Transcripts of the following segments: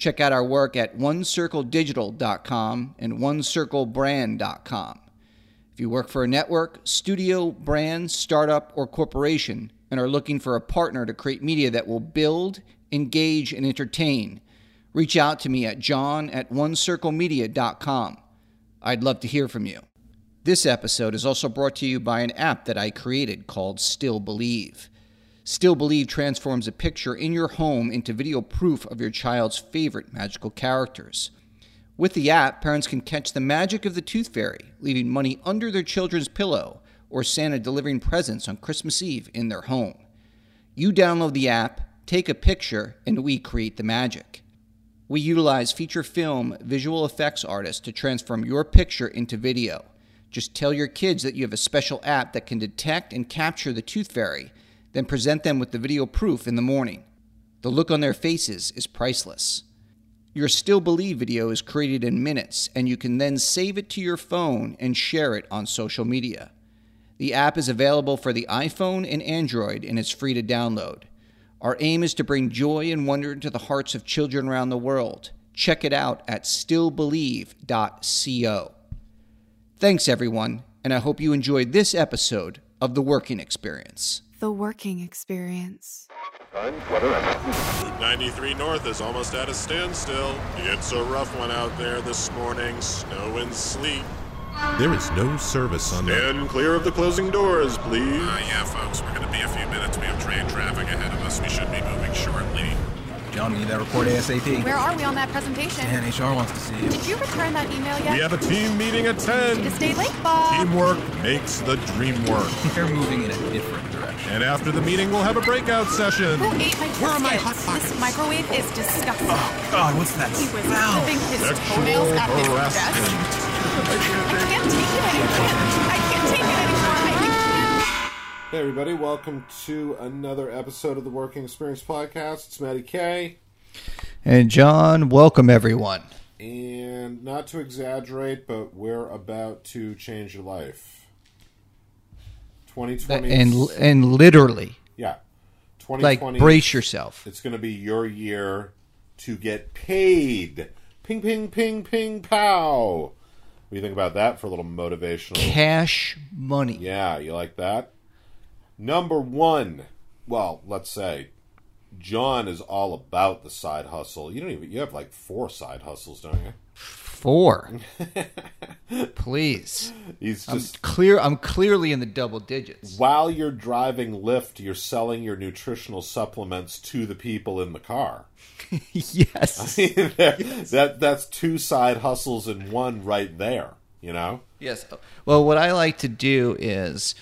Check out our work at onecircledigital.com and onecirclebrand.com. If you work for a network, studio, brand, startup, or corporation and are looking for a partner to create media that will build, engage, and entertain, reach out to me at john at onecirclemedia.com. I'd love to hear from you. This episode is also brought to you by an app that I created called Still Believe. Still Believe transforms a picture in your home into video proof of your child's favorite magical characters. With the app, parents can catch the magic of the Tooth Fairy, leaving money under their children's pillow, or Santa delivering presents on Christmas Eve in their home. You download the app, take a picture, and we create the magic. We utilize feature film visual effects artists to transform your picture into video. Just tell your kids that you have a special app that can detect and capture the Tooth Fairy then present them with the video proof in the morning. The look on their faces is priceless. Your Still Believe video is created in minutes, and you can then save it to your phone and share it on social media. The app is available for the iPhone and Android, and it's free to download. Our aim is to bring joy and wonder into the hearts of children around the world. Check it out at stillbelieve.co. Thanks, everyone, and I hope you enjoyed this episode of The Working Experience. The working experience. Route 93 North is almost at a standstill. It's a rough one out there this morning. Snow and sleet. There is no service on the. Stand clear of the closing doors, please. Uh, yeah, folks, we're going to be a few minutes. We have train traffic ahead of us. We should be moving shortly. John, we need that report ASAP. Where are we on that presentation? And HR wants to see you. Did you return that email yet? We have a team meeting at 10. To stay late, Bob. Teamwork makes the dream work. They're moving in a different direction. And after the meeting, we'll have a breakout session. Who ate my Where are my biscuits? hot This microwave is disgusting. Oh, God, what's that He was smell? clipping his Sexual toenails at his harassment. desk. I can't take it anymore. I can't take it anymore. I. Hey everybody, welcome to another episode of the Working Experience Podcast. It's Matty K. And John, welcome everyone. And not to exaggerate, but we're about to change your life. 2020 And and literally, Yeah. like brace yourself. It's going to be your year to get paid. Ping ping ping ping pow. What do you think about that for a little motivational? Cash money. Yeah, you like that? Number one. Well, let's say John is all about the side hustle. You don't even you have like four side hustles, don't you? Four. Please. He's I'm just clear I'm clearly in the double digits. while you're driving Lyft, you're selling your nutritional supplements to the people in the car. yes. that that's two side hustles in one right there. You know. Yes. Well, what I like to do is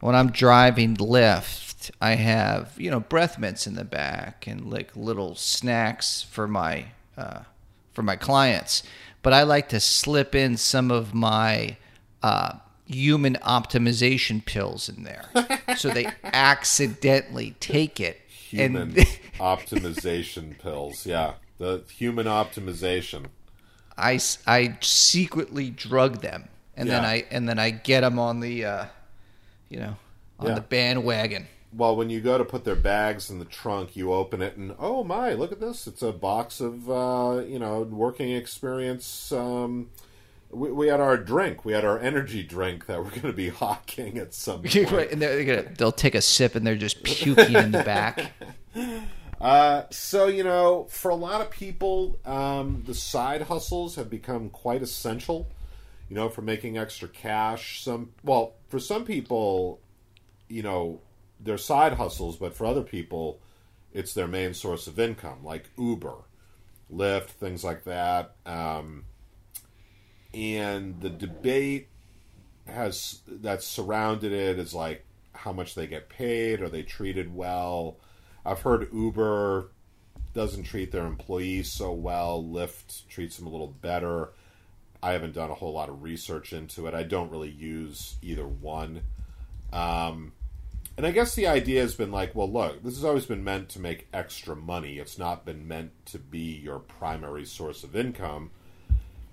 when I'm driving Lyft, I have you know breath mints in the back and like little snacks for my uh, for my clients. But I like to slip in some of my uh, human optimization pills in there, so they accidentally take it. Human And optimization pills. Yeah, the human optimization. I, I secretly drug them, and then I and then I get them on the, uh, you know, on Yeah. the bandwagon. Well, when you go to put their bags in the trunk, you open it and oh my, look at this! It's a box of uh, you know working experience. Um, we, we had our drink, we had our energy drink that we're going to be hawking at some point. And they're gonna, they'll take a sip and they're just puking in the back. Uh, so you know, for a lot of people, um, the side hustles have become quite essential. you know, for making extra cash. Some well, for some people, you know, they're side hustles, but for other people, it's their main source of income, like Uber, Lyft, things like that. Um, and the debate has that's surrounded it is like how much they get paid, are they treated well? I've heard Uber doesn't treat their employees so well. Lyft treats them a little better. I haven't done a whole lot of research into it. I don't really use either one. Um, and I guess the idea has been like, well, look, this has always been meant to make extra money. It's not been meant to be your primary source of income.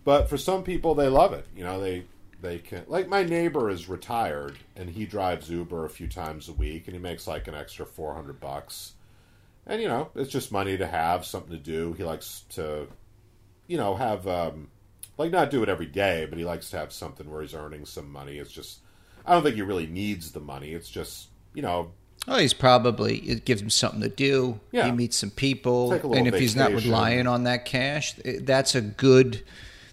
But for some people, they love it. You know, they they can. Like my neighbor is retired, and he drives Uber a few times a week, and he makes like an extra four hundred bucks. And you know, it's just money to have, something to do. He likes to, you know, have um, like not do it every day, but he likes to have something where he's earning some money. It's just, I don't think he really needs the money. It's just, you know, Oh, he's probably it gives him something to do. Yeah. He meets some people, and if he's not relying on that cash, eh, that's a good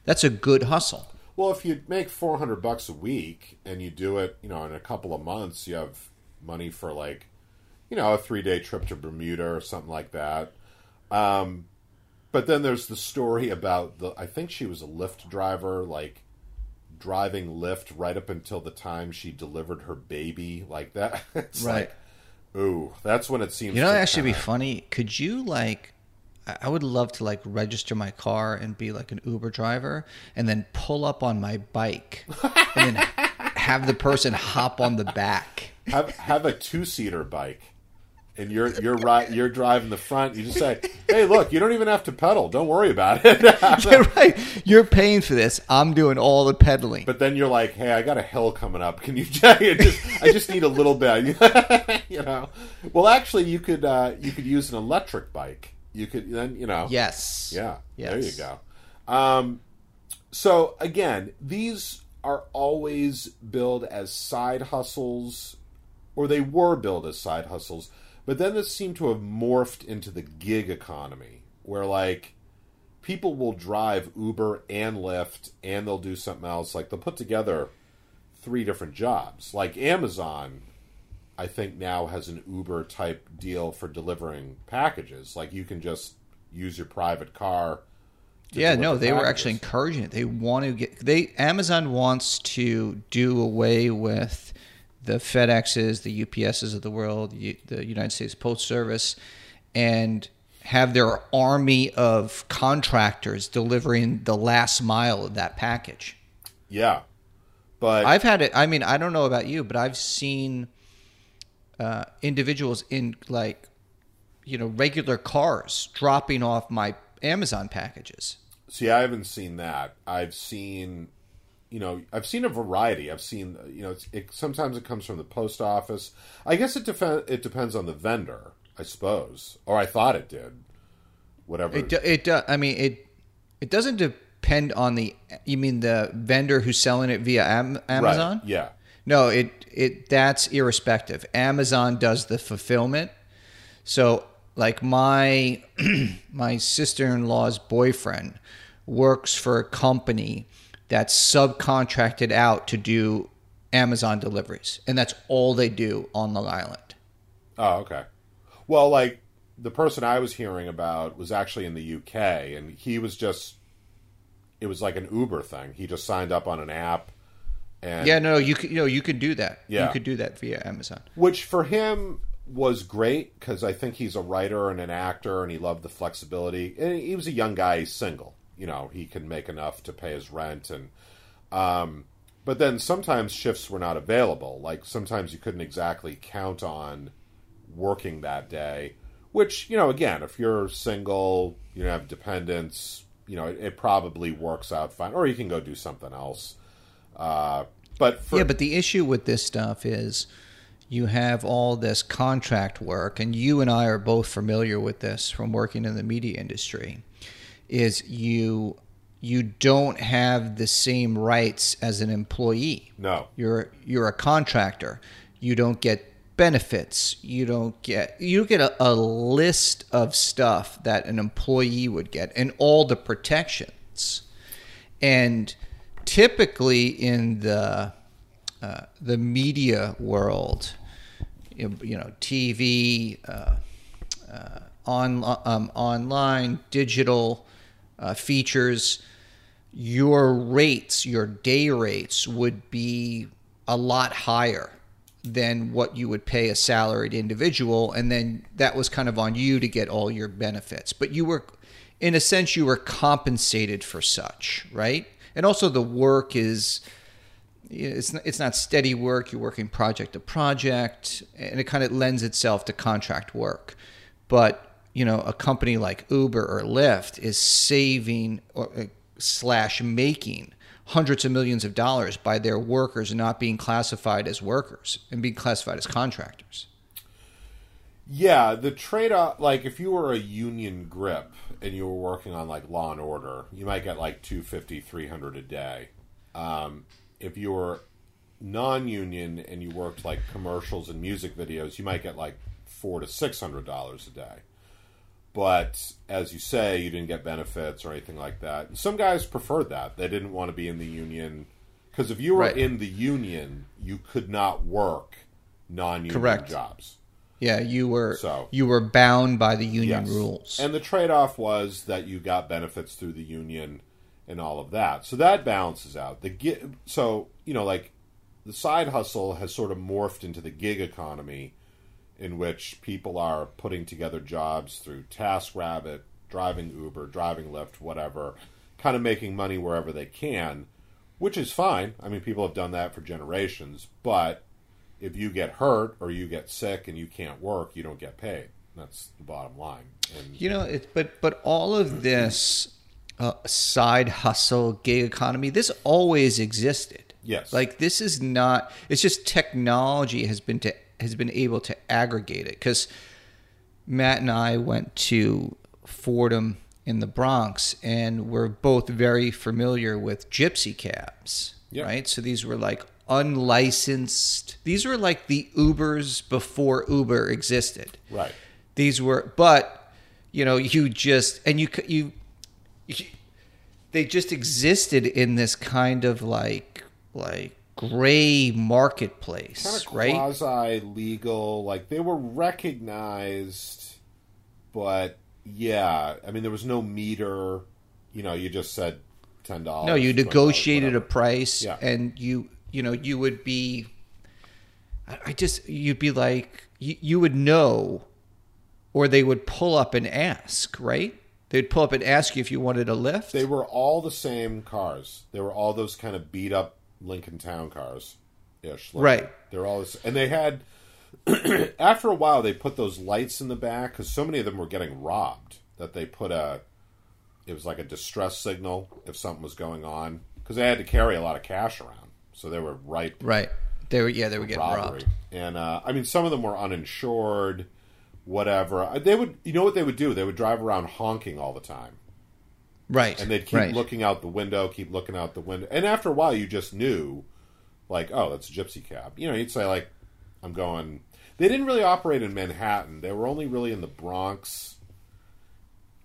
that's a good hustle. Well, if you make four hundred bucks a week and you do it, you know, in a couple of months, you have money for like, you know, a three day trip to Bermuda or something like that. Um, but then there's the story about the. I think she was a Lyft driver, like driving Lyft right up until the time she delivered her baby, like that. It's Right. like, ooh, that's when it seems. You know, it'd actually be funny. Could you like? I I would love to like register my car and be like an Uber driver, and then pull up on my bike, and then have the person hop on the back. have have a two seater bike, and you're you're right you're driving the front. You just say, "Hey, look, you don't even have to pedal. Don't worry about it." You're right. You're paying for this. I'm doing all the pedaling. but then you're like, "Hey, I got a hill coming up. Can you just I just need a little bit." you know. Well, actually, you could uh, you could use an electric bike. You could then you know. yes. Yeah. There you go. Um, so again, these are always billed as side hustles, or they were billed as side hustles, but then this seemed to have morphed into the gig economy, where like people will drive Uber and Lyft, and they'll do something else. Like they'll put together three different jobs. Like Amazon, I think now has an Uber type deal for delivering packages. Like you can just use your private car. Yeah, no, they were actually encouraging it. They want to get they Amazon wants to do away with the FedExes, the UPSs of the world, U- the United States Post Service, and have their army of contractors delivering the last mile of that package. Yeah, but I've had it. I mean, I don't know about you, but I've seen uh, individuals in like, you know, regular cars dropping off my Amazon packages. See, I haven't seen that. I've seen, you know, I've seen a variety. I've seen, you know, it's, it sometimes it comes from the post office. I guess it def- it depends on the vendor, I suppose, or I thought it did. Whatever. It do- it do- I mean it it doesn't depend on the you mean the vendor who's selling it via Am- Amazon? Right. Yeah. No, it it that's irrespective. Amazon does the fulfillment. So like my my sister-in-law's boyfriend works for a company that's subcontracted out to do Amazon deliveries and that's all they do on Long Island. Oh, okay. Well, like the person I was hearing about was actually in the UK, and he was just. It was like an Uber thing. He just signed up on an app, and Yeah, no, you could you know you could do that. Yeah. You could do that via Amazon. which for him was great because I think he's a writer and an actor, and he loved the flexibility. And he was a young guy, he's single. You know, he can make enough to pay his rent, and um, but then sometimes shifts were not available. Like sometimes you couldn't exactly count on working that day. Which you know, again, if you're single, you have dependents, you know, it, it probably works out fine. Or you can go do something else. Uh, but for, yeah, but the issue with this stuff is you have all this contract work, and you and I are both familiar with this from working in the media industry. Is you you don't have the same rights as an employee. no, You're you're a contractor. You don't get benefits. You don't get you get a, a list of stuff that an employee would get and all the protections. And typically in the uh, the media world, you know, TV, uh, uh, on um, online, digital uh, features, your rates, your day rates would be a lot higher than what you would pay a salaried individual. And then that was kind of on you to get all your benefits. But you were in a sense you were compensated for such right? And also the work is it's it's not steady work. You're working project to project and it kind of lends itself to contract work. But you know a company like uber or lyft is saving or uh, slash making hundreds of millions of dollars by their workers not being classified as workers and being classified as contractors. Yeah, the trade off, like if you were a union grip and you were working on like Law and Order, you might get like 250, 300 a day. Um, if you were non union and you worked like commercials and music videos, you might get like four to six hundred dollars a day. But as you say, you didn't get benefits or anything like that. And some guys preferred that. They didn't want to be in the union because if you were Right. in the union, you could not work non-union Correct. jobs. Yeah, you were So- you were bound by the union Yes. rules. And the trade-off was that you got benefits through the union and all of that. So that balances out. The gi- so you know like the side hustle has sort of morphed into the gig economy in which people are putting together jobs through TaskRabbit, driving Uber, driving Lyft, whatever, kind of making money wherever they can, which is fine. I mean, people have done that for generations, but if you get hurt or you get sick and you can't work, you don't get paid. That's the bottom line. And You know, it, but but all of this uh, side hustle gig economy, this always existed. Yes. like this is not. It's just technology has been to has been able to aggregate it. Because Matt and I went to Fordham in the Bronx, and we're both very familiar with gypsy cabs. Yeah. Right. So these were like unlicensed. These were like the Ubers before Uber existed right. these were but you know you just and you you, you they just existed in this kind of like like gray marketplace kind of right quasi legal. Like they were recognized, but yeah, I mean there was no meter. You know, you just said ten dollars. no you negotiated a price Yeah. and you you know you would be I I just you'd be like you, you would know or they would pull up and ask right they'd pull up and ask you if you wanted a lift They were all the same cars. They were all those kind of beat up Lincoln Town cars, ish. Like, Right. They're all, this, and they had. after a while, they put those lights in the back because so many of them were getting robbed that they put a. It was like a distress signal if something was going on because they had to carry a lot of cash around, so they were ripe right they were yeah they were getting robbery. robbed And uh, I mean, some of them were uninsured, whatever. Uh, They would, you know, what they would do? They would drive around honking all the time right and they'd keep right. looking out the window, keep looking out the window, and after a while, you just knew, like, oh, that's a gypsy cab. You know, you'd say like, I'm going. They didn't really operate in Manhattan. They were only really in the Bronx.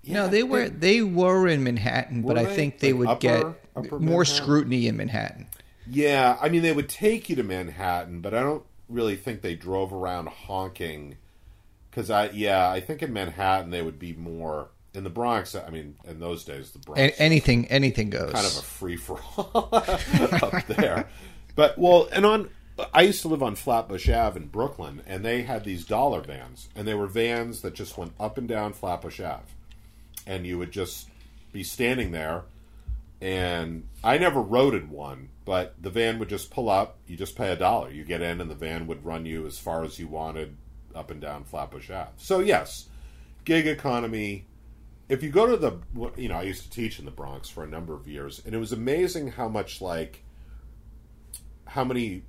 no, they were they were in Manhattan, but Were I think they Like would upper- get upper more Manhattan? scrutiny in Manhattan. Yeah, I mean, they would take you to Manhattan, but I don't really think they drove around honking. Because I, yeah, I think in Manhattan they would be more in the Bronx. I mean, in those days, the Bronx A- anything anything goes. kind of a free for all up there. But well, and on I used to live on Flatbush Ave in Brooklyn, and they had these dollar vans, and they were vans that just went up and down Flatbush Ave, and you would just be standing there. And I never rode in one, but the van would just pull up. You just pay a dollar. You get in, and the van would run you as far as you wanted up and down Flatbush Ave. So yes, gig economy if you go to the you know i used to teach in the bronx for a number of years and it was amazing how much like how many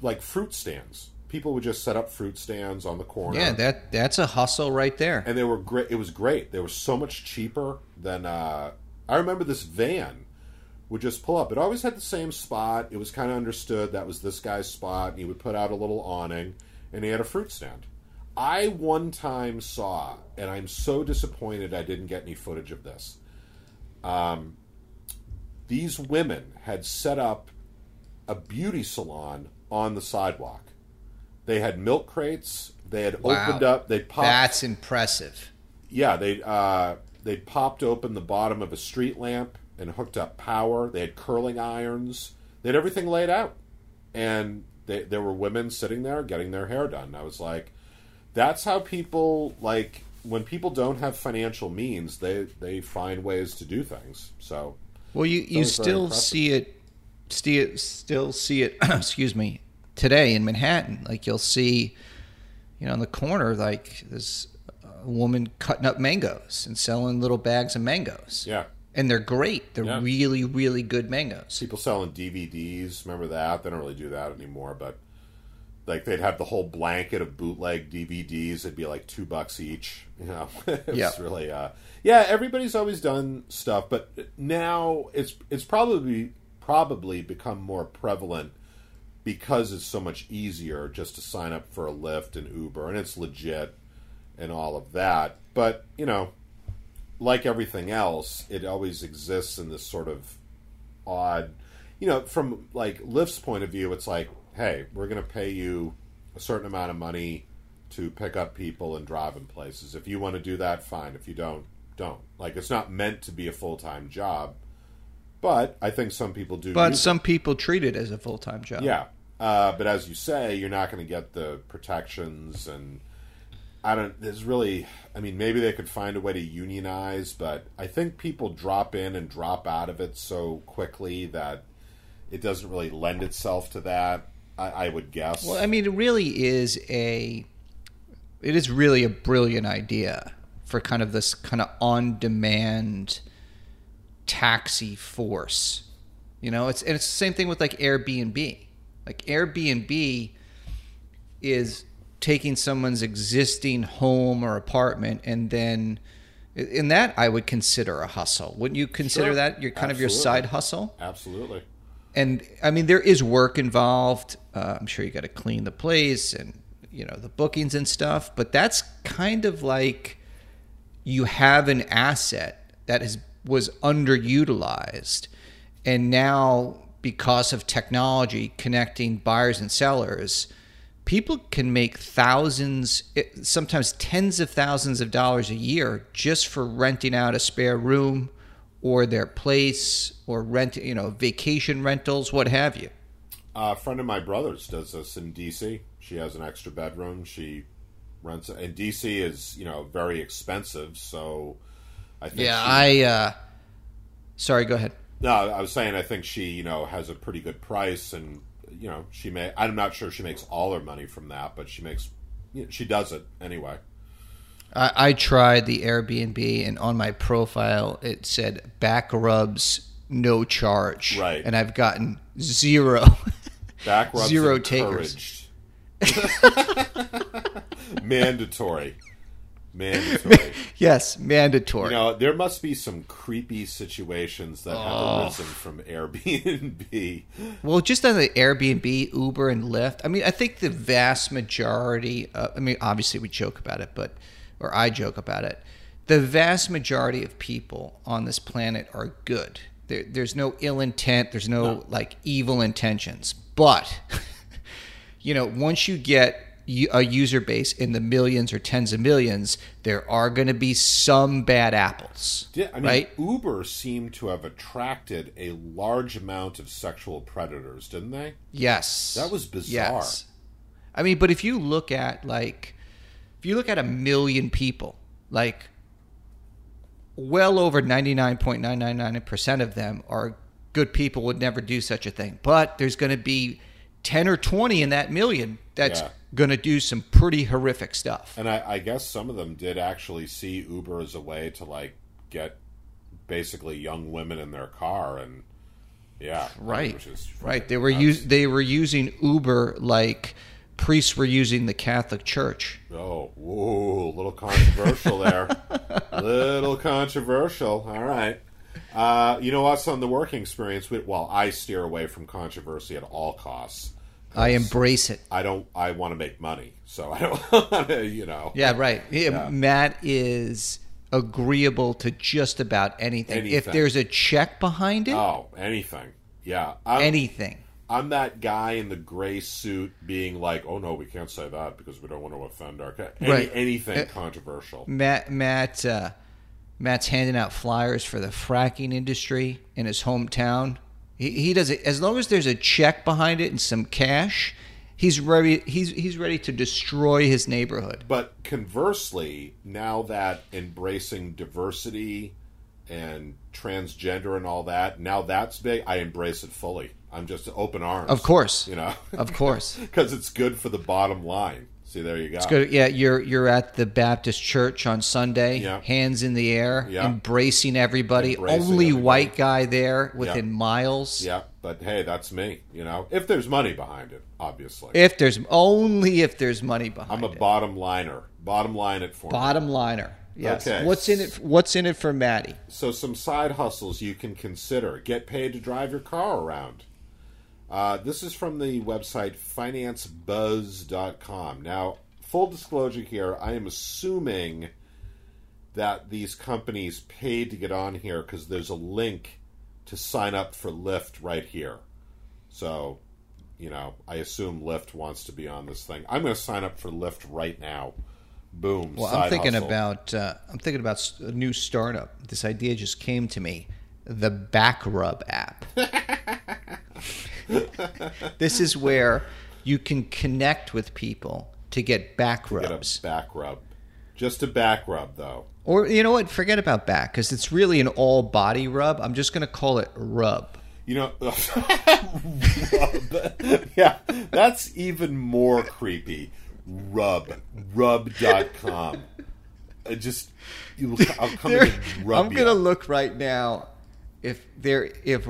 like fruit stands. People would just set up fruit stands on the corner. Yeah, that that's a hustle right there. and they were great it was great. They were so much cheaper than uh i remember this van would just pull up. It always had the same spot. It was kind of understood that was this guy's spot and he would put out a little awning and he had a fruit stand i one time saw and i'm so disappointed i didn't get any footage of this um these women had set up a beauty salon on the sidewalk. They had milk crates. They had Wow. opened up. They popped. That's impressive. yeah, they uh, they popped open the bottom of a street lamp and hooked up power. They had curling irons. They had everything laid out, and they, there were women sitting there getting their hair done. I was like, that's how people like when people don't have financial means, they they find ways to do things. So Well, you, you still see it, see it, still see it. excuse me, today in Manhattan. Like you'll see, you know, on the corner, like there's a uh, woman cutting up mangoes and selling little bags of mangoes. yeah, and they're great. They're Yeah. really, really good mangoes. people selling DVDs. Remember that? They don't really do that anymore, but. Like they'd have the whole blanket of bootleg DVDs. It'd be like two bucks each. You know, it's Yeah. really, uh, yeah. Everybody's always done stuff, but now it's it's probably probably become more prevalent because it's so much easier just to sign up for a Lyft and Uber, and it's legit and all of that. But you know, like everything else, it always exists in this sort of odd, you know, from like Lyft's point of view, it's like, hey, we're going to pay you a certain amount of money to pick up people and drive them places. If you want to do that, fine. If you don't, don't. Like it's not meant to be a full time job, but I think some people do. But it. some people treat it as a full time job. Yeah, uh, but as you say, you're not going to get the protections, and I don't. There's really, I mean, maybe they could find a way to unionize, but I think people drop in and drop out of it so quickly that it doesn't really lend itself to that. I, I would guess. Well, I mean, it really is a, it is really a brilliant idea for kind of this kind of on demand taxi force. You know, it's and it's the same thing with like Airbnb. Like Airbnb is taking someone's existing home or apartment and then in that I would consider a hustle. Wouldn't you consider Sure. that your kind of your side hustle? Absolutely. And I mean there is work involved. Uh, I'm sure you got to clean the place and you know the bookings and stuff, but that's kind of like you have an asset that is was underutilized, and now because of technology connecting buyers and sellers, people can make thousands, eh, sometimes tens of thousands of dollars a year just for renting out a spare room or their place or rent, you know, vacation rentals, what have you. a friend of my brother's does this in DC. She has an extra bedroom. She rents it, and DC is you know very expensive. So I think Yeah, she- I. Uh, sorry, go ahead. No, I was saying I think she, you know, has a pretty good price, and you know, she may. I'm not sure she makes all her money from that, but she makes. You know, she does it anyway. I, I tried the Airbnb, and on my profile it said back rubs, no charge. Right. and I've gotten zero. Back rubs Zero takers. Mandatory. Mandatory. yes, mandatory. You know, there must be some creepy situations that have Oh. arisen from Airbnb. Well, just on the Airbnb, Uber, and Lyft. I mean, I think the vast majority. Uh, I mean, obviously we joke about it, but or I joke about it. The vast majority of people on this planet are good. There, there's no ill intent. There's no, like evil intentions. But you know, once you get a user base in the millions or tens of millions, there are going to be some bad apples. Yeah, I mean, right? Uber seemed to have attracted a large amount of sexual predators, didn't they? Yes. That was bizarre. I mean, but if you look at like if you look at a million people, like well over 99.999% of them are good people would never do such a thing. But there's going to be 10 or 20 in that million that's Yeah. going to do some pretty horrific stuff. And I, I guess some of them did actually see Uber as a way to like get basically young women in their car, and yeah, Right. which is Right. They were us- they were using Uber like priests were using the Catholic Church. Oh, whoa, a little controversial there. little controversial. All right. Uh, you know us on the working experience? We- Well, I steer away from controversy at all costs. I embrace it. I don't. I want to make money, so I don't want to. You know. Yeah, right. Yeah. Matt is agreeable to just about anything. If there's a check behind it, Oh, anything. Yeah. I'm, anything. I'm that guy in the gray suit being like, oh no, we can't say that because we don't want to offend our. Ca-. Any, Right. Anything Uh, controversial. Matt Matt uh, Matt's handing out flyers for the fracking industry in his hometown. He, he does it as long as there's a check behind it and some cash. He's ready. He's he's ready to destroy his neighborhood. But conversely, now that embracing diversity and transgender and all that, now that's big, I embrace it fully. I'm just open arms. Of course, You know? of course. Because it's good for the bottom line. See, there you go. It's good. Yeah, you're you're at the Baptist church on Sunday, Yeah. hands in the air, Yeah. embracing everybody. Embracing Only everybody. white guy there within miles. Yeah, but hey, that's me. You know, if there's money behind it, obviously. If there's only if there's money behind it. I'm a it. bottom liner. Bottom line it for me. Bottom liner. Yes. Okay. What's in it? What's in it for Matty? So, some side hustles you can consider. Get paid to drive your car around. Uh, this is from the website financebuzz.com. Now, full disclosure here, I am assuming that these companies paid to get on here because there's a link to sign up for Lyft right here. So, you know, I assume Lyft wants to be on this thing. I'm going to sign up for Lyft right now. Boom. Well, I'm thinking hustle. about uh, I'm thinking about a new startup. This idea just came to me: the Back Rub app. this is where you can connect with people to get back Get rubs. a back rub. Just a back rub, though. Or you know what? Forget about back because it's really an all body rub. I'm just going to call it rub. You know, rub. yeah, that's even more creepy. Rub, rub.com. I just, you, I'll come in and rub I'm going to look right now if there if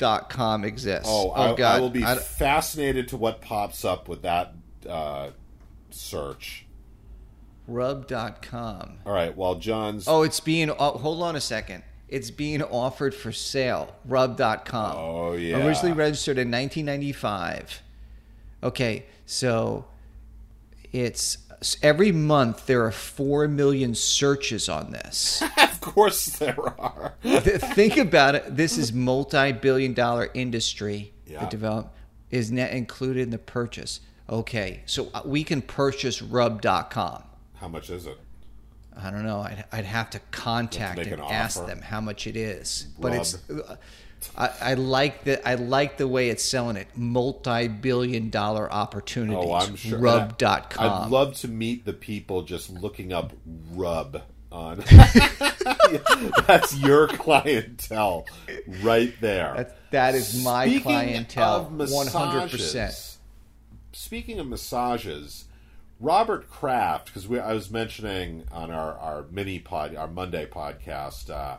rub.com exists. Oh, I, God! I will be I- fascinated to what pops up with that uh, search. rub.com. All right, while John's. Oh, it's being. Oh, hold on a second. It's being offered for sale. Rub.com. Oh, yeah. Originally registered in 1995. Okay, so it's every month there are four million searches on this. of course there are. Think about it. This is multi-billion-dollar industry. Yeah. The develop is net included in the purchase. Okay, so uh, we can purchase Rub.com. How much is it? I don't know. I'd, I'd have to contact and an ask offer. them how much it is. But Rub. it's. I, I like the I like the way it's selling it. Multi-billion-dollar opportunities. Oh, I'm sure. Rub.com. I'd love to meet the people just looking up rub on. That's your clientele right there. That, that is my Speaking clientele. One hundred percent. Speaking of massages, Robert Kraft, because I was mentioning on our, our mini pod, our Monday podcast, uh,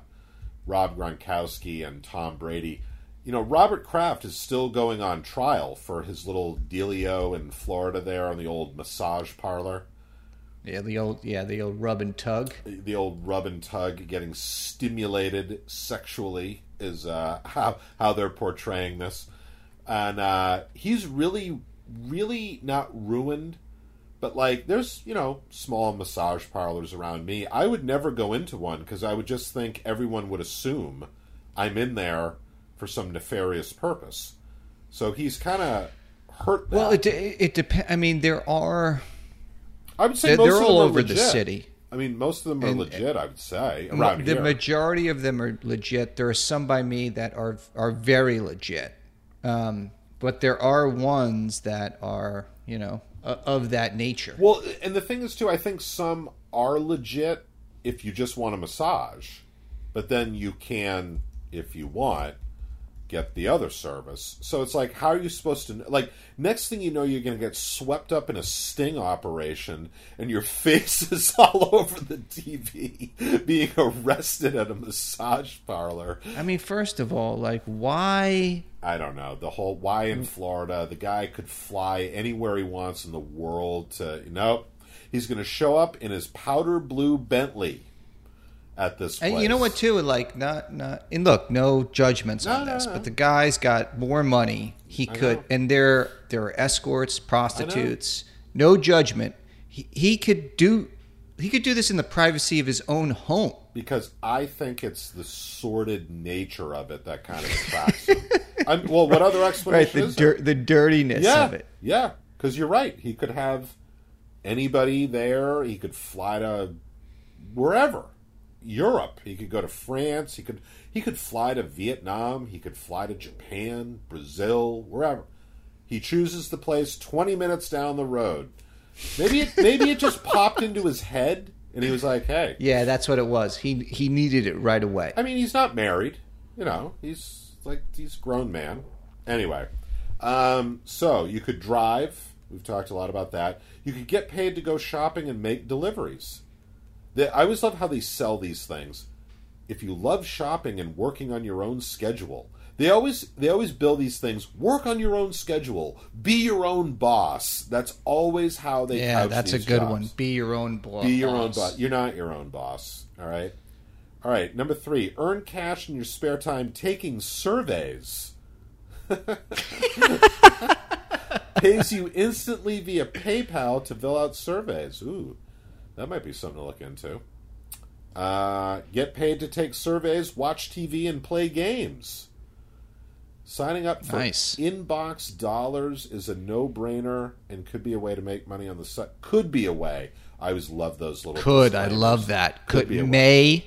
Rob Gronkowski and Tom Brady. You know, Robert Kraft is still going on trial for his little dealio in Florida there on the old massage parlor. Yeah, the old yeah the old rub and tug. the old rub and tug getting stimulated sexually is uh, how how they're portraying this, and uh, he's really really not ruined, but like there's you know small massage parlors around me. I would never go into one because I would just think everyone would assume I'm in there for some nefarious purpose. So he's kind of hurt. That. Well, it it depends. I mean, there are I would say they're, most they're of all over the city. I mean, most of them are And- legit. I would say around the here. majority of them are legit. There are some by me that are are very legit, um, but there are ones that are you know uh, of that nature. Well, and the thing is too, I think some are legit if you just want a massage, but then you can, if you want, get the other service. So it's like, how are you supposed to? Like, next thing you know, you're going to get swept up in a sting operation, and your face is all over the TV, being arrested at a massage parlor. I mean, first of all, like why? I don't know the whole why in Florida. The guy could fly anywhere he wants in the world. To nope, he's going to show up in his powder blue Bentley at this. Place. And you know what, too? Like, not not. And look, no judgments No, on no, this, no. but the guy's got more money. He could, know. and there there are escorts, prostitutes. No judgment. He he could do he could do this in the privacy of his own home. because I think it's the sordid nature of it that kind of attracts him. I'm, well, what other Right, explanation the is there? the dirtiness yeah, of it. Yeah, because you're right. He could have anybody there. He could fly to wherever, Europe. He could go to France. He could he could fly to Vietnam. He could fly to Japan, Brazil, wherever. He chooses the place 20 minutes down the road. Maybe it, maybe it just popped into his head, and he was like, "Hey, Yeah, that's what it was. He he needed it right away. I mean, he's not married. You know, he's like he's a grown man. Anyway, um, so you could drive. We've talked a lot about that. You could get paid to go shopping and make deliveries. They, I always love how they sell these things. If you love shopping and working on your own schedule, they always they always build these things. Work on your own schedule. Be your own boss. That's always how they. yeah, that's a good jobs. one. Be your own boss. Be your own boss. You're not your own boss. All right. All right. Number three. Earn cash in your spare time taking surveys. Pays you instantly via PayPal to fill out surveys. Ooh, that might be something to look into. Uh, get paid to take surveys, watch TV, and play games. Signing up for Nice. InboxDollars is a no-brainer and could be a way to make money on the site. Could be a way. I always love those little. Could I love that? Could, be a way. may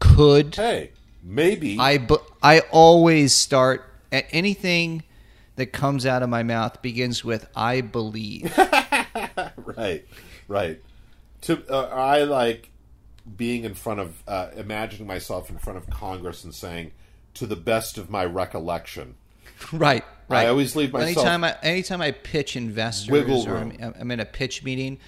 could Hey, maybe. I bu- I always start at anything that comes out of my mouth begins with I believe. right, right. To uh, I like being in front of, uh, imagining myself in front of Congress and saying, "To the best of my recollection." right, right. I always leave myself- Anytime I anytime I pitch investors Wiggle or. I'm, I'm in a pitch meeting,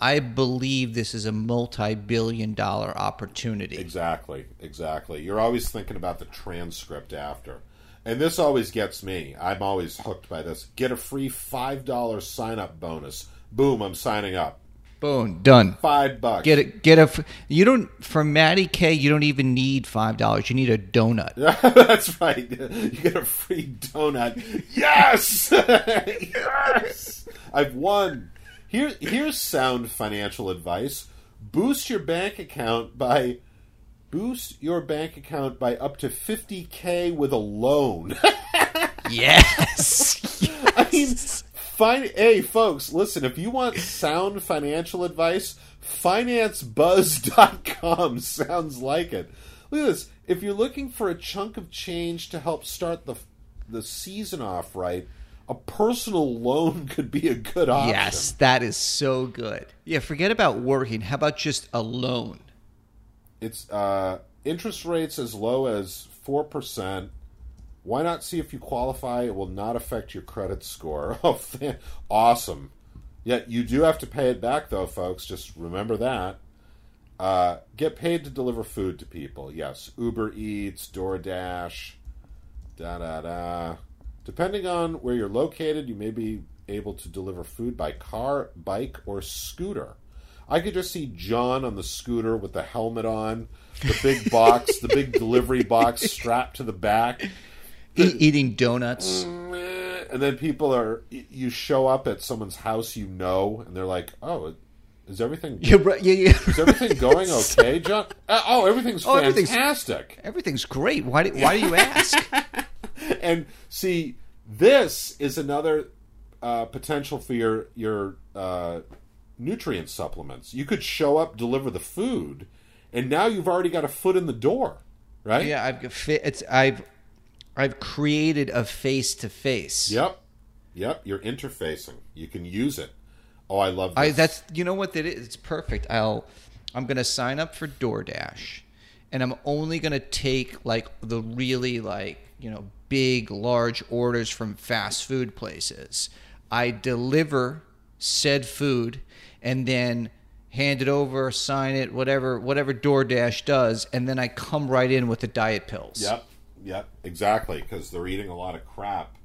I believe this is a multi-billion dollar opportunity. Exactly, exactly. You're always thinking about the transcript after. And this always gets me. I'm always hooked by this. Get a free $5 sign up bonus. Boom, I'm signing up. Boom, done. Five bucks. Get it. Get a. You don't for Matty K. You don't even need five dollars. You need a donut. That's right. You get a free donut. Yes! yes! I've won. Here, here's sound financial advice. Boost your bank account by boost your bank account by up to 50k with a loan. Yes. I mean, fine. Hey, folks, listen. If you want sound financial advice, FinanceBuzz.com sounds like it. Look at this. If you're looking for a chunk of change to help start the the season off right, a personal loan could be a good option. yes, that is so good. Yeah, forget about working. How about just a loan? It's uh, interest rates as low as four percent. Why not see if you qualify? It will not affect your credit score. Oh, awesome! Yet you do have to pay it back, though, folks. Just remember that. Uh, get paid to deliver food to people. Yes, Uber Eats, DoorDash, da da da. Depending on where you're located, you may be able to deliver food by car, bike, or scooter. I could just see John on the scooter with the helmet on, the big box, the big delivery box strapped to the back. E- eating donuts. And then people are, you show up at someone's house you know, and they're like, oh, is everything, Yeah, right, yeah, yeah. is everything going okay, John? Uh, oh, everything's Oh, fantastic. Everything's great. Why? Do, why do you ask? and see, this is another uh, potential for your your uh, nutrient supplements. You could show up, deliver the food, and now you've already got a foot in the door, right? yeah, I've it's I've I've created a face to face. Yep. Yep. You're interfacing. You can use it. Oh, I love this. I that's you know what that is. It's perfect. I'll I'm gonna sign up for DoorDash, and I'm only gonna take like the really like you know big large orders from fast food places. I deliver said food and then hand it over, sign it, whatever whatever DoorDash does, and then I come right in with the diet pills. Yep. Yep. Exactly. Because they're eating a lot of crap.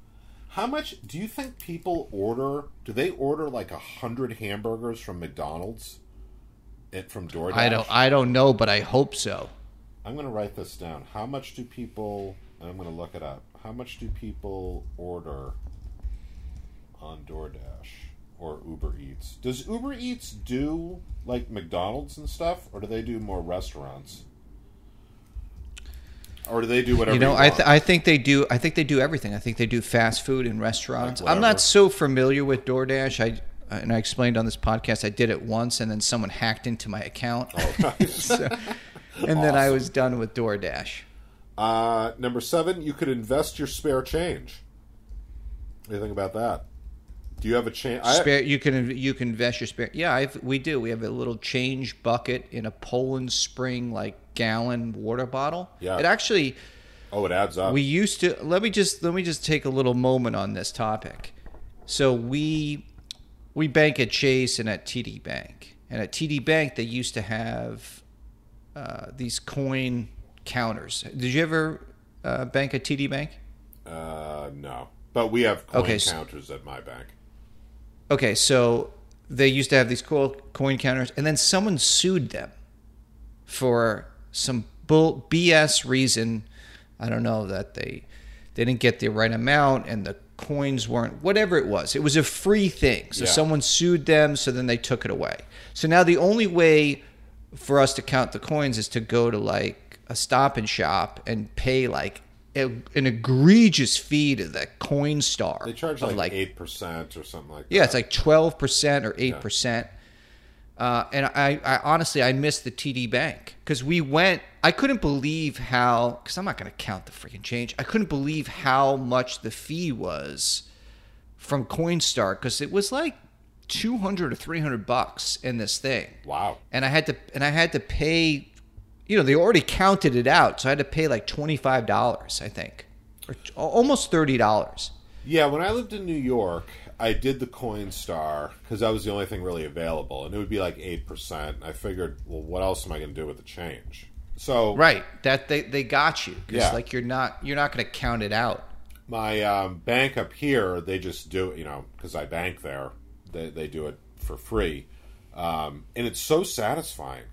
How much do you think people order? Do they order like a hundred hamburgers from McDonald's? It from DoorDash. I don't I don't know, but I hope so. I'm going to write this down. How much do people? I'm going to look it up. How much do people order on DoorDash? or Uber Eats. Does Uber Eats do like McDonald's and stuff, or do they do more restaurants? Or do they do whatever? You know, you I, th- I think they do. I think they do everything. I think they do fast food and restaurants. Like I'm not so familiar with DoorDash. I and I explained on this podcast. I did it once, and then someone hacked into my account, Oh, So- and then I was done with DoorDash. Uh, number seven, you could invest your spare change. What do you think about that? Do you have a change? Spare, you can you can invest your spare. Yeah, I've, we do. We have a little change bucket in a Poland Spring like gallon water bottle. Yeah. it actually. oh, it adds up. We used to let me just let me just take a little moment on this topic. So we we bank at Chase and at TD Bank, and at TD Bank they used to have uh, these coin counters. Did you ever uh, bank at TD Bank? uh, no, but we have coin Okay, so- counters at my bank. Okay, so they used to have these cool coin counters, and then someone sued them for some bull BS reason. I don't know that they they didn't get the right amount, and the coins weren't whatever it was. It was a free thing, so Yeah. someone sued them, so then they took it away. So now the only way for us to count the coins is to go to like a stop and shop and pay like a, an egregious fee to the Coinstar. They charge like eight percent or something like that. yeah, it's like twelve percent or eight percent. Uh, and I, I honestly, I missed the TD Bank because we went. I couldn't believe how because I'm not going to count the freaking change. I couldn't believe how much the fee was from Coinstar because it was like two hundred or three hundred bucks in this thing wow. and I had to and I had to pay. You know, they already counted it out, so I had to pay like twenty five dollars, I think, or t- almost thirty dollars. Yeah, when I lived in New York, I did the Coinstar because that was the only thing really available, and it would be like eight percent. I figured, well, what else am I going to do with the change? So Right, that they, they got you because Yeah. like you're not you're not going to count it out. my um, bank up here, they just do it, you know, because I bank there. They they do it for free, um, and it's so satisfying.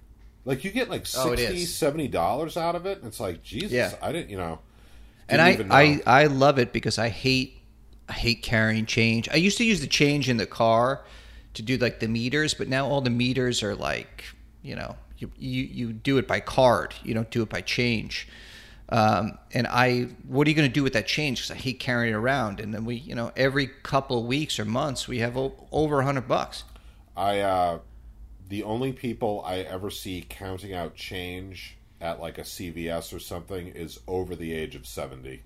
Like you get like Oh, 60 is. 70 dollars out of it. And it's like Jesus, Yeah. I didn't, you know, And didn't I, even know. I I love it because I hate I hate carrying change. I used to use the change in the car to do like the meters, but now all the meters are like you know you you, you do it by card. You don't do it by change. Um, and I, what are you going to do with that change? Because I hate carrying it around. And then we, you know, every couple of weeks or months, we have o- over a hundred bucks. I uh, the only people I ever see counting out change at like a CVS or something is over the age of seventy.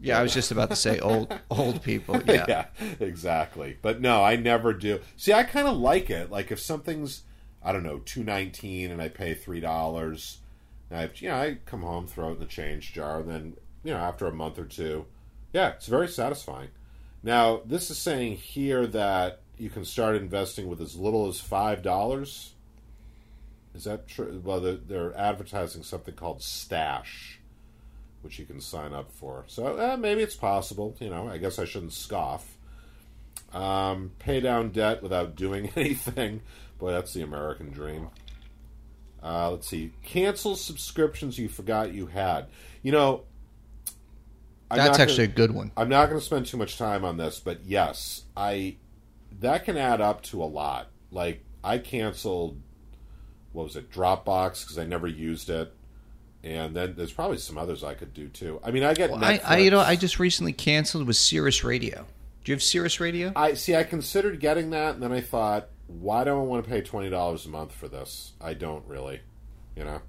Yeah, I was just about to say old old people. Yeah. yeah, exactly. But no, I never do. See, I kind of like it. Like if something's, I don't know, two nineteen, and I pay three dollars, I you know I come home, throw it in the change jar, and then you know after a month or two, yeah, it's very satisfying. Now this is saying here that you can start investing with as little as five dollars. Is that true? Well, they're, they're advertising something called Stash, which you can sign up for. So eh, maybe it's possible. You know, I guess I shouldn't scoff. Um, pay down debt without doing anything. Boy, that's the American dream. Uh, let's see. Cancel subscriptions you forgot you had. You know, I'm That's not gonna- actually a good one. I'm not going to spend too much time on this, but yes, I that can add up to a lot. Like I canceled what was it Dropbox because I never used it, and then there's probably some others I could do too. I mean, I get Well, I, I, you know, I just recently canceled with Sirius Radio. Do you have Sirius Radio? I see. I considered getting that, and then I thought, why do I want to pay twenty dollars a month for this? I don't really, you know.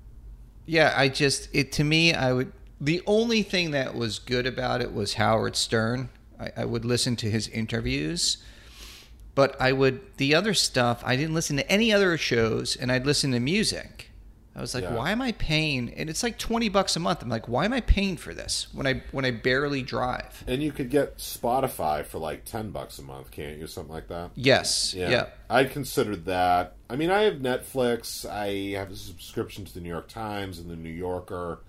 Yeah, I just it to me, I would. The only thing that was good about it was Howard Stern. I, I would listen to his interviews, but I would the other stuff. I didn't listen to any other shows, and I'd listen to music. I was like, Yeah. why am I paying? And it's like twenty bucks a month. I'm like, why am I paying for this when I when I barely drive? And you could get Spotify for like ten bucks a month, can't you? Something like that. Yes, yeah. I'd considered that. I mean, I have Netflix. I have a subscription to the New York Times and the New Yorker,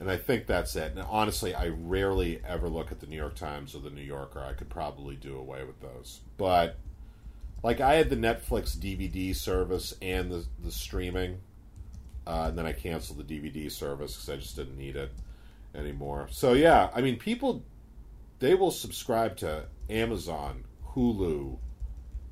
and I think that's it. And honestly, I rarely ever look at the New York Times or the New Yorker. I could probably do away with those. But like, I had the Netflix DVD service and the the streaming, uh, and then I canceled the DVD service because I just didn't need it anymore. So yeah, I mean, people they will subscribe to Amazon, Hulu,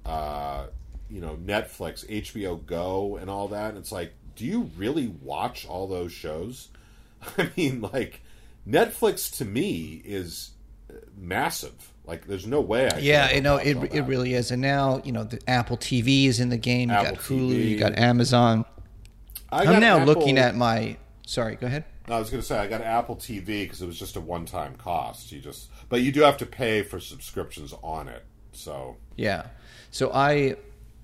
uh, you know, Netflix, HBO Go, and all that. And it's like, do you really watch all those shows? I mean, like, Netflix to me is uh, massive. Like, there's no way. I Yeah, you know it. It really is. And now you know the Apple TV is in the game. You Apple got Hulu. TV. You got Amazon. I got I'm now Apple- looking at my. Sorry, go ahead. No, I was going to say I got Apple TV because it was just a one-time cost. You just, but you do have to pay for subscriptions on it. So Yeah. So I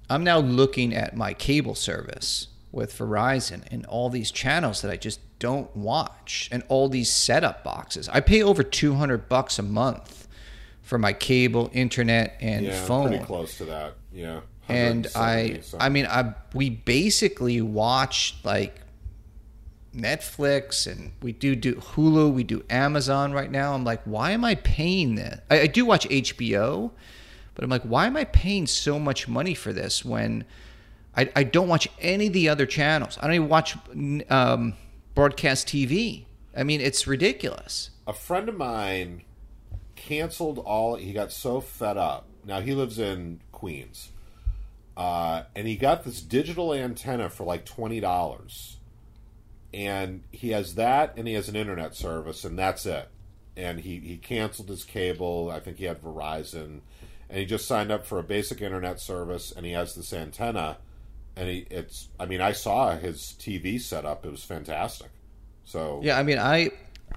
I'm now looking at my cable service with Verizon and all these channels that I just don't watch and all these setup boxes. I pay over 200 bucks a month for my cable, internet and yeah, phone. pretty close to that. Yeah, And I 170, so- I mean I we basically watch like Netflix and we do do Hulu, we do Amazon right now. I'm like, why am I paying this? I, I do watch HBO, but I'm like, why am I paying so much money for this when I, I don't watch any of the other channels? I don't even watch um, broadcast TV. I mean, it's ridiculous. a friend of mine canceled all. He got so fed up. Now he lives in Queens, uh, and he got this digital antenna for like twenty dollars, and he has that, and he has an internet service, and that's it. And he he canceled his cable. I think he had Verizon, and he just signed up for a basic internet service, and he has this antenna, and he it's. I mean, I saw his TV setup. It was fantastic. So Yeah, I mean, I,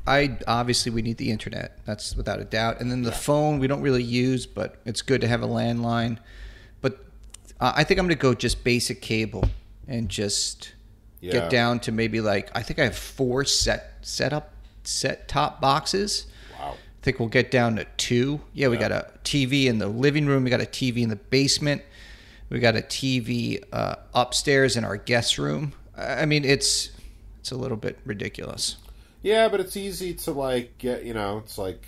I obviously we need the internet. That's without a doubt. And then the phone we don't really use, but it's good to have a landline. But uh, I think I'm going to go just basic cable and just Yeah. get down to maybe like I think I have four set set up set top boxes. wow. I think we'll get down to two. Yeah, we got a TV in the living room. We got a TV in the basement. We got a TV uh, upstairs in our guest room. I I mean, it's it's a little bit ridiculous. Yeah, but it's easy to like get. You know, it's like,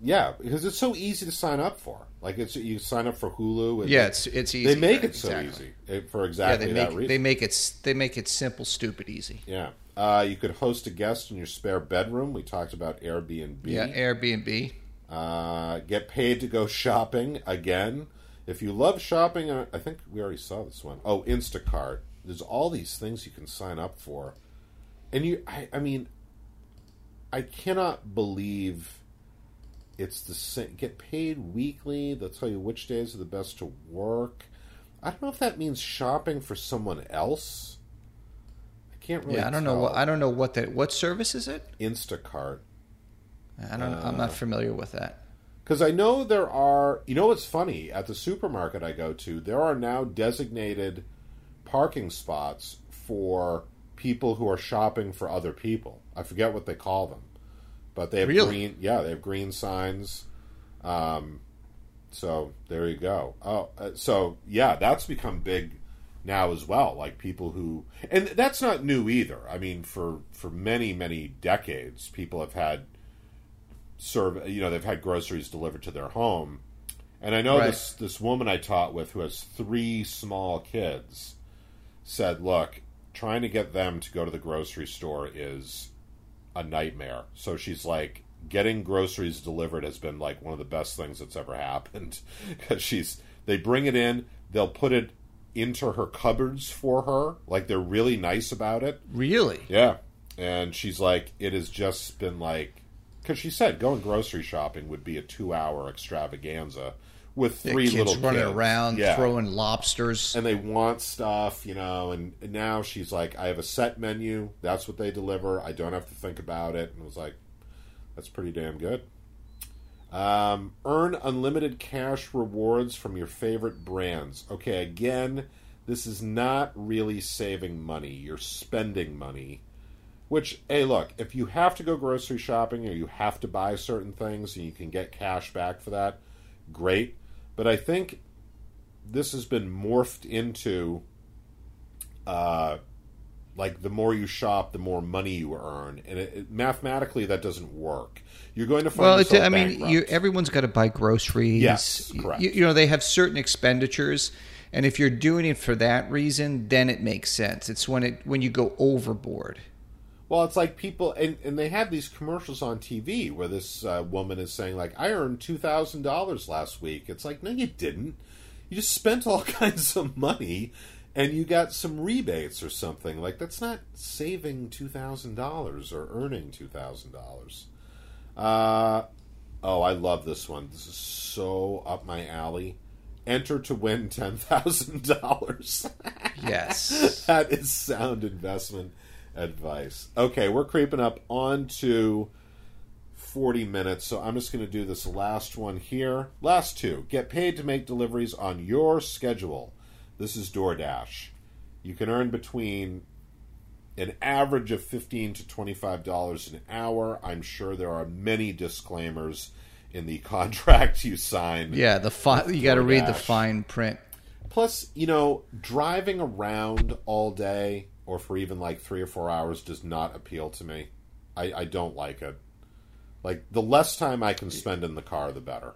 yeah, because it's so easy to sign up for. Like it's you sign up for Hulu. And Yeah, it's it's easy. they make it so exactly. easy eh, for Yeah, exactly they that make reason. they make it they make it simple, stupid, easy. yeah, uh, you could host a guest in your spare bedroom. We talked about Airbnb. Yeah, Airbnb. Uh, get paid to go shopping again. If you love shopping, uh, I think we already saw this one. Oh, Instacart. There's all these things you can sign up for, and you. I, I mean, I cannot believe it's the same. Get paid weekly. They'll tell you which days are the best to work. I don't know if that means shopping for someone else. I can't really. Yeah, I don't know tell. what I don't know what that what service is it? Instacart. I don't. I'm Uh, not familiar with that. Because I know there are, you know what's funny? At the supermarket I go to, there are now designated parking spots for people who are shopping for other people. I forget what they call them, but they have Really? green. Yeah, they have green signs. Um, so there you go. Oh, uh, so yeah, that's become big now as well. Like people who, and that's not new either. I mean, for for many many decades, people have had serve you know they've had groceries delivered to their home and i know Right. this this woman i taught with who has three small kids said look trying to get them to go to the grocery store is a nightmare so she's like getting groceries delivered has been like one of the best things that's ever happened because she's they bring it in they'll put it into her cupboards for her like they're really nice about it Really? yeah. And she's like, it has just been like, because she said going grocery shopping would be a two hour extravaganza with three kids little running kids. around Yeah. throwing lobsters. And they want stuff, you know, and, and now she's like, I have a set menu. That's what they deliver. I don't have to think about it. And I was like, that's pretty damn good. Um, earn unlimited cash rewards from your favorite brands. Okay, again, this is not really saving money. You're spending money. Which, hey, look, if you have to go grocery shopping or you have to buy certain things and you can get cash back for that, great. But I think this has been morphed into uh, like the more you shop, the more money you earn, and it, it- mathematically that doesn't work. You're going to find Well, it, I mean, you, everyone's got to buy groceries. Yes, correct. You, you know, they have certain expenditures, and if you're doing it for that reason, then it makes sense. It's when it when you go overboard. Well, it's like people, and, and they have these commercials on TV where this uh, woman is saying, like, I earned $2,000 last week. It's like, no, you didn't. you just spent all kinds of money and you got some rebates or something. Like that's not saving two thousand dollars or earning two thousand dollars. Uh oh, I love this one. This is so up my alley. Enter to win ten thousand dollars. Yes. that is sound investment advice. Okay, we're creeping up onto 40 minutes, so I'm just going to do this last one here. Last two. Get paid to make deliveries on your schedule. This is DoorDash. You can earn between an average of 15 to $25 an hour. I'm sure there are many disclaimers in the contract you sign. Yeah, the fi- you got to read the fine print. Plus, you know, driving around all day or for even like three or four hours does not appeal to me. I, I don't like it. Like the less time I can spend in the car, the better.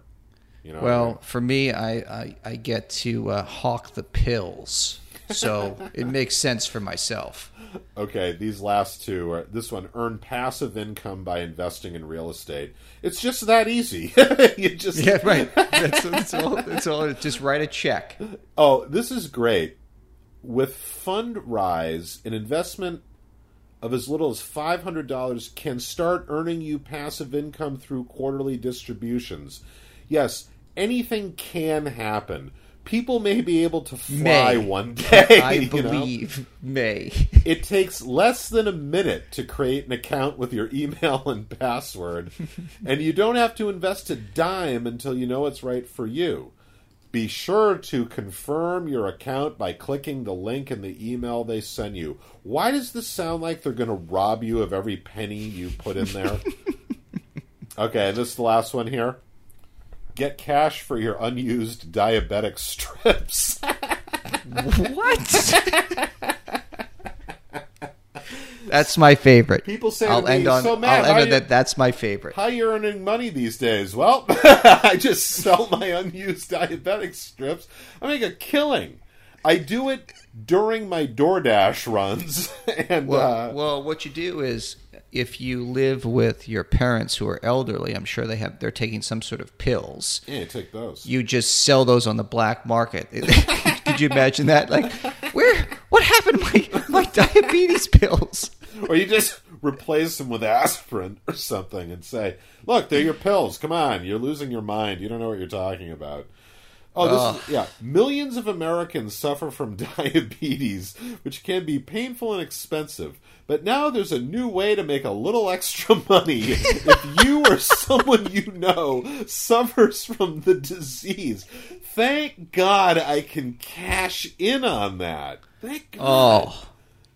You know. what I Well, mean? for me, I, I, I get to uh, hawk the pills, so it makes sense for myself. okay. These last two are this one: earn passive income by investing in real estate. It's just that easy. you just Yeah, right. That's, that's all. That's all. Just write a check. Oh, this is great. With Fundrise, an investment of as little as $500 can start earning you passive income through quarterly distributions. Yes, anything can happen. People may be able to fly May. one day. I you know? believe May. It takes less than a minute to create an account with your email and password, and you don't have to invest a dime until you know it's right for you. Be sure to confirm your account by clicking the link in the email they send you. Why does this sound like they're going to rob you of every penny you put in there? okay, this is the last one here. Get cash for your unused diabetic strips. What? That's my favorite. People say I'll me, end on. "So, Matt, I'll end on you- that. That's my favorite. How you earning money these days? Well, I just sell my unused diabetic strips. I make a killing. I do it during my DoorDash runs, and Well, uh, well, what you do is, if you live with your parents who are elderly, I'm sure they have. They're taking some sort of pills. yeah, take those. You just sell those on the black market. Could you imagine that? Like, where? What happened to my my diabetes pills? Or you just replace them with aspirin or something, and say, "Look, they're your pills. Come on, you're losing your mind. You don't know what you're talking about." Oh, this is, yeah. Millions of Americans suffer from diabetes, which can be painful and expensive. But now there's a new way to make a little extra money if you or someone you know suffers from the disease. Thank God I can cash in on that. Thank God. Oh.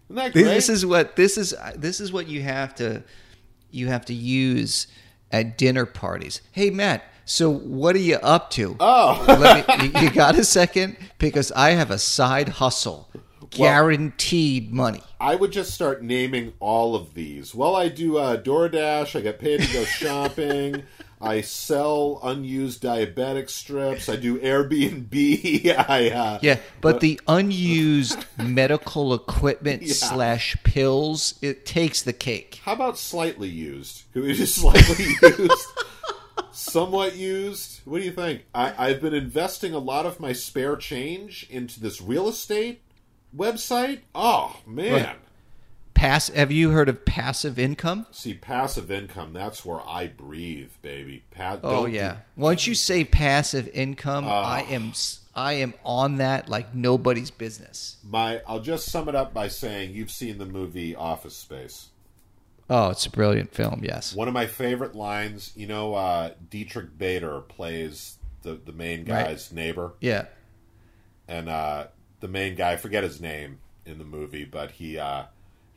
Isn't that great? This is what this is. This is what you have to you have to use at dinner parties. Hey, Matt. So what are you up to? Oh. Let me, you- got a second? Because I have a side hustle, guaranteed money. I would just start naming all of these. Well, I do uh, DoorDash. I get paid to go shopping. I sell unused diabetic strips. I do Airbnb. I uh, Yeah, but the unused medical equipment Yeah. slash pills, it takes the cake. How about slightly used? Could we just slightly used? Somewhat used? What do you think? I, I've been investing a lot of my spare change into this real estate website. Oh man. Right. Pass. Have you heard of passive income? See, passive income, that's where I breathe, baby. Pa- Oh yeah. Once you say passive income, Ah. I am I am on that like nobody's business. My I'll just sum it up by saying you've seen the movie Office Space. Oh, it's a brilliant film. Yes. One of my favorite lines, you know, uh, Diedrich Bader plays the the main Right. guy's neighbor, Yeah. and uh, the main guy, I forget his name in the movie, but he uh,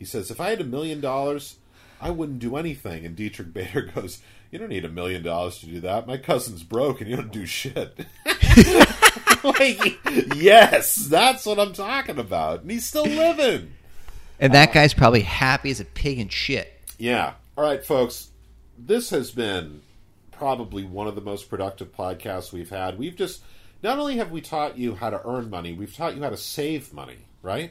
he says, "If I had a million dollars, I wouldn't do anything." And Diedrich Bader goes, "You don't need a million dollars to do that. My cousin's broke, and you don't do shit." like, yes, that's what I'm talking about, and he's still living. And that uh, guy's probably happy as a pig in shit. Yeah. All right, folks. This has been probably one of the most productive podcasts we've had. We've just not only have we taught you how to earn money, we've taught you how to save money, right?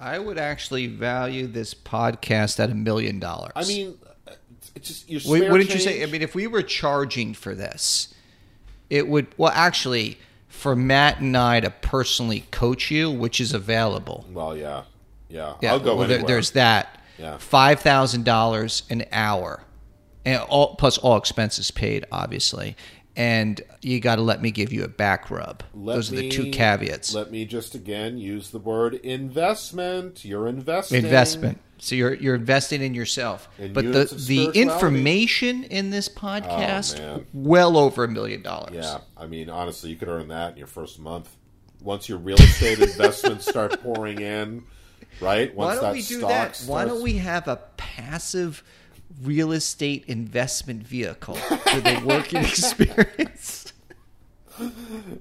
I would actually value this podcast at a million dollars. I mean, it's just your Wait, wouldn't you say? I mean, if we were charging for this, it would. Well, actually, for Matt and I to personally coach you, which is available. Well, yeah, yeah. Yeah, I'll go well, there- anywhere. there's that. Yeah. Five thousand dollars an hour, and all plus all expenses paid, obviously. And you got to let me give you a back rub. Let Those are the two caveats. Let me just again use the word investment. You're investing. Investment. So you're you're investing in yourself. In but the the information in this oh, podcast, man. well over a million dollars. Yeah, I mean, honestly, you could earn that in your first month. Once your real estate investments start pouring in, right? Why Once don't that we do that? Why don't we have a passive real estate investment vehicle for the working experience?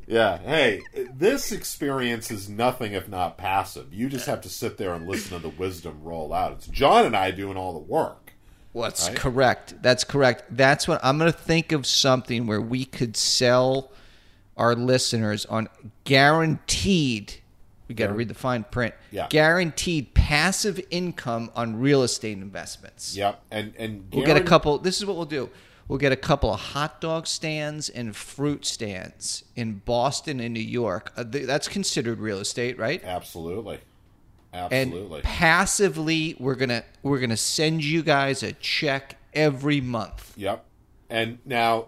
Yeah. Hey, this experience is nothing if not passive. You just have to sit there and listen to the wisdom roll out. It's John and I doing all the work. What's Right? correct? That's correct. That's what I'm going to think of something where we could sell our listeners on guaranteed. We got to read the fine print. Yeah. Guaranteed passive income on real estate investments. Yep. And and We'll get a couple. This is what we'll do. We'll get a couple of hot dog stands and fruit stands in Boston and New York. Uh, th- that's considered real estate, right? Absolutely. And Absolutely. passively, we're gonna we're gonna send you guys a check every month. Yep. And now,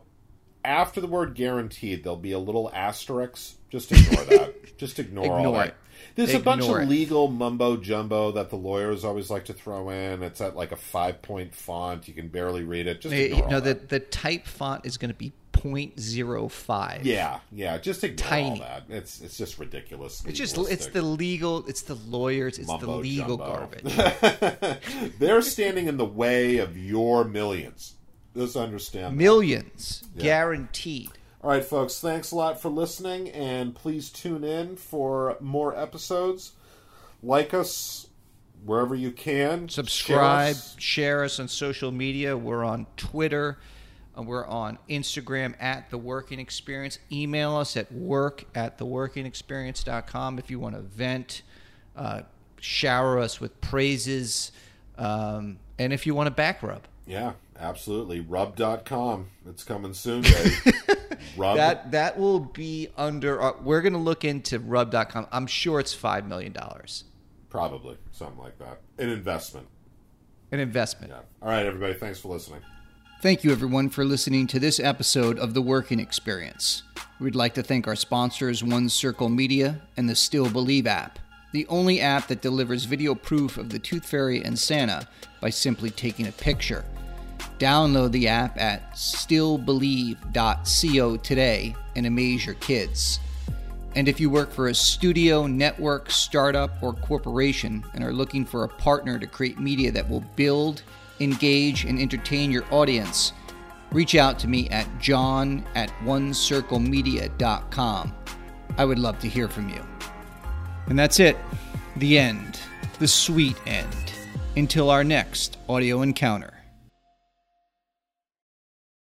after the word guaranteed, there'll be a little asterisk. Just ignore that. Just ignore, all that. it. There's a bunch of it. legal mumbo jumbo that the lawyers always like to throw in. It's at like a five point font. You can barely read it. Just all no, the that. the type font is going to be 0.05. Yeah, yeah. Just ignore Tiny. all that. It's it's just ridiculous. It's just it's the legal, it's the lawyers, it's the legal jumbo. garbage. They're standing in the way of your millions. Just understand. that. Millions guaranteed. All right, folks, thanks a lot for listening, and please tune in for more episodes. Like us wherever you can. Subscribe, Share us. share us on social media. We're on Twitter. We're on Instagram at The Working Experience. Email us at work at theworkingexperience.com if you want to vent, uh, shower us with praises, um, and if you want a back rub. Yeah, absolutely. Rub.com. It's coming soon, baby. Rub. That that will be under. Uh, we're going to look into rub.com. I'm sure it's $5 million. Probably. Something like that. An investment. An investment. Yeah. All right, everybody. Thanks for listening. Thank you, everyone, for listening to this episode of The Working Experience. We'd like to thank our sponsors, One Circle Media and the Still Believe app, the only app that delivers video proof of the Tooth Fairy and Santa by simply taking a picture. Download the app at stillbelieve.co today and amaze your kids. And if you work for a studio, network, startup, or corporation and are looking for a partner to create media that will build, engage, and entertain your audience, reach out to me at john at onecirclemedia.com. I would love to hear from you. And that's it. The end. The sweet end. Until our next audio encounter.